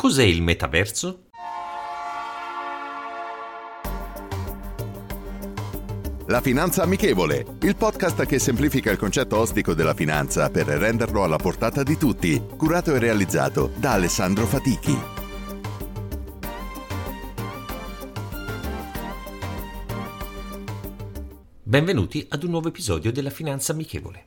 Cos'è il metaverso? La Finanza Amichevole, il podcast che semplifica il concetto ostico della finanza per renderlo alla portata di tutti, curato e realizzato da Alessandro Fatichi. Benvenuti ad un nuovo episodio della Finanza Amichevole.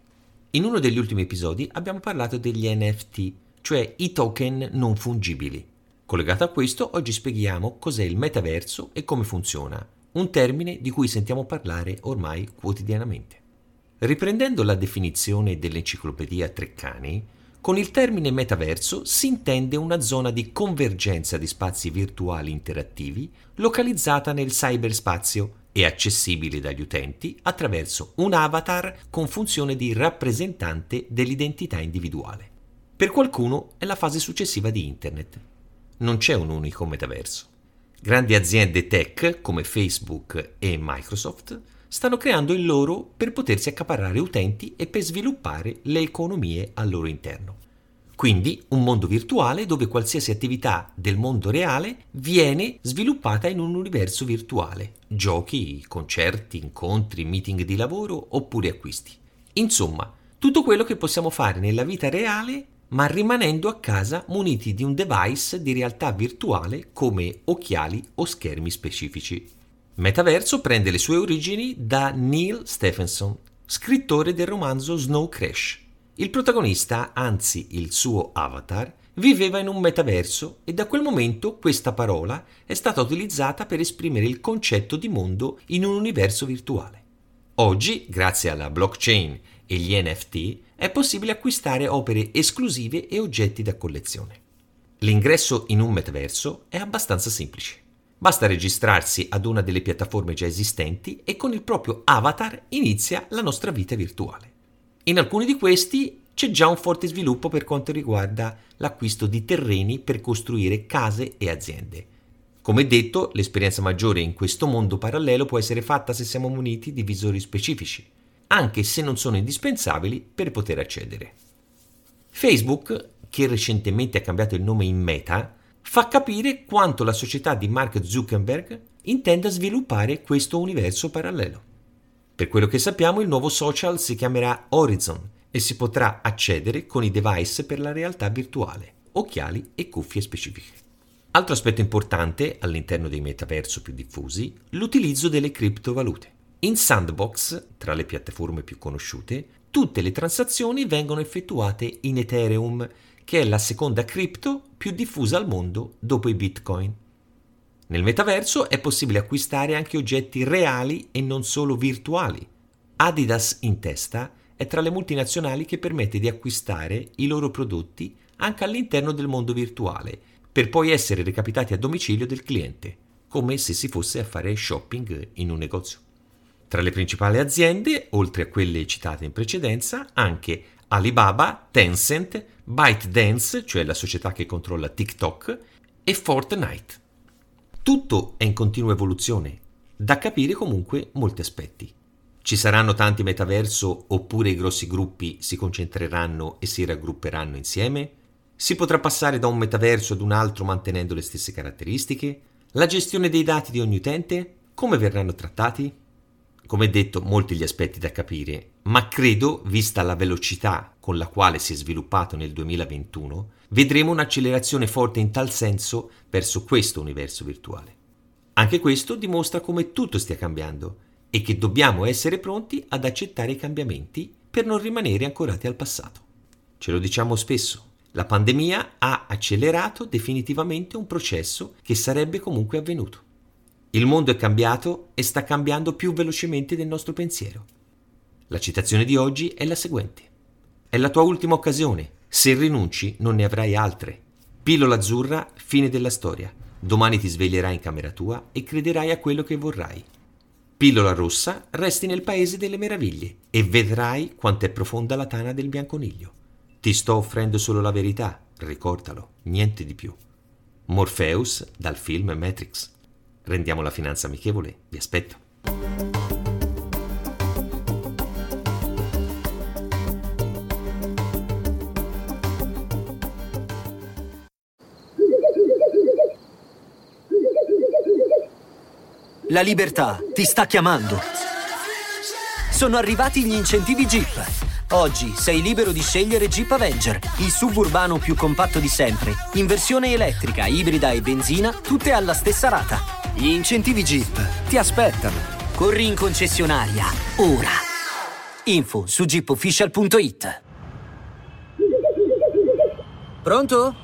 In uno degli ultimi episodi abbiamo parlato degli NFT, cioè i token non fungibili. Collegato a questo, oggi spieghiamo cos'è il metaverso e come funziona, un termine di cui sentiamo parlare ormai quotidianamente. Riprendendo la definizione dell'enciclopedia Treccani, con il termine metaverso si intende una zona di convergenza di spazi virtuali interattivi localizzata nel cyberspazio e accessibile dagli utenti attraverso un avatar con funzione di rappresentante dell'identità individuale. Per qualcuno è la fase successiva di Internet. Non c'è un unico metaverso. Grandi aziende tech come Facebook e Microsoft stanno creando il loro per potersi accaparrare utenti e per sviluppare le economie al loro interno. Quindi un mondo virtuale dove qualsiasi attività del mondo reale viene sviluppata in un universo virtuale, giochi, concerti, incontri, meeting di lavoro oppure acquisti. Insomma, tutto quello che possiamo fare nella vita reale ma rimanendo a casa muniti di un device di realtà virtuale come occhiali o schermi specifici. Metaverso prende le sue origini da Neil Stephenson, scrittore del romanzo Snow Crash. Il protagonista, anzi il suo avatar, viveva in un metaverso e da quel momento questa parola è stata utilizzata per esprimere il concetto di mondo in un universo virtuale. Oggi, grazie alla blockchain e gli NFT, è possibile acquistare opere esclusive e oggetti da collezione. L'ingresso in un metaverso è abbastanza semplice. Basta registrarsi ad una delle piattaforme già esistenti e con il proprio avatar inizia la nostra vita virtuale. In alcuni di questi c'è già un forte sviluppo per quanto riguarda l'acquisto di terreni per costruire case e aziende. Come detto, l'esperienza maggiore in questo mondo parallelo può essere fatta se siamo muniti di visori specifici, anche se non sono indispensabili per poter accedere. Facebook, che recentemente ha cambiato il nome in Meta, fa capire quanto la società di Mark Zuckerberg intenda sviluppare questo universo parallelo. Per quello che sappiamo, il nuovo social si chiamerà Horizon e si potrà accedere con i device per la realtà virtuale, occhiali e cuffie specifiche. Altro aspetto importante all'interno dei metaverso più diffusi, l'utilizzo delle criptovalute. In Sandbox, tra le piattaforme più conosciute, tutte le transazioni vengono effettuate in Ethereum, che è la seconda cripto più diffusa al mondo dopo i Bitcoin. Nel metaverso è possibile acquistare anche oggetti reali e non solo virtuali. Adidas in testa è tra le multinazionali che permette di acquistare i loro prodotti anche all'interno del mondo virtuale, per poi essere recapitati a domicilio del cliente, come se si fosse a fare shopping in un negozio. Tra le principali aziende, oltre a quelle citate in precedenza, anche Alibaba, Tencent, ByteDance, cioè la società che controlla TikTok, e Fortnite. Tutto è in continua evoluzione, da capire comunque molti aspetti. Ci saranno tanti metaverso oppure i grossi gruppi si concentreranno e si raggrupperanno insieme? Si potrà passare da un metaverso ad un altro mantenendo le stesse caratteristiche? La gestione dei dati di ogni utente? Come verranno trattati? Come detto, molti gli aspetti da capire, ma credo, vista la velocità con la quale si è sviluppato nel 2021, vedremo un'accelerazione forte in tal senso verso questo universo virtuale. Anche questo dimostra come tutto stia cambiando e che dobbiamo essere pronti ad accettare i cambiamenti per non rimanere ancorati al passato. Ce lo diciamo spesso, la pandemia ha accelerato definitivamente un processo che sarebbe comunque avvenuto. Il mondo è cambiato e sta cambiando più velocemente del nostro pensiero. La citazione di oggi è la seguente. È la tua ultima occasione. Se rinunci non ne avrai altre. Pillola azzurra, fine della storia. Domani ti sveglierai in camera tua e crederai a quello che vorrai. Pillola rossa, resti nel paese delle meraviglie e vedrai quanto è profonda la tana del bianconiglio. Ti sto offrendo solo la verità, ricordalo, niente di più. Morpheus dal film Matrix. Rendiamo la finanza amichevole, vi aspetto. La libertà ti sta chiamando. Sono arrivati gli incentivi Jeep. Oggi sei libero di scegliere Jeep Avenger, il suburbano più compatto di sempre, in versione elettrica, ibrida e benzina, tutte alla stessa rata. Gli incentivi Jeep ti aspettano. Corri in concessionaria, ora. Info su jeepofficial.it. Pronto?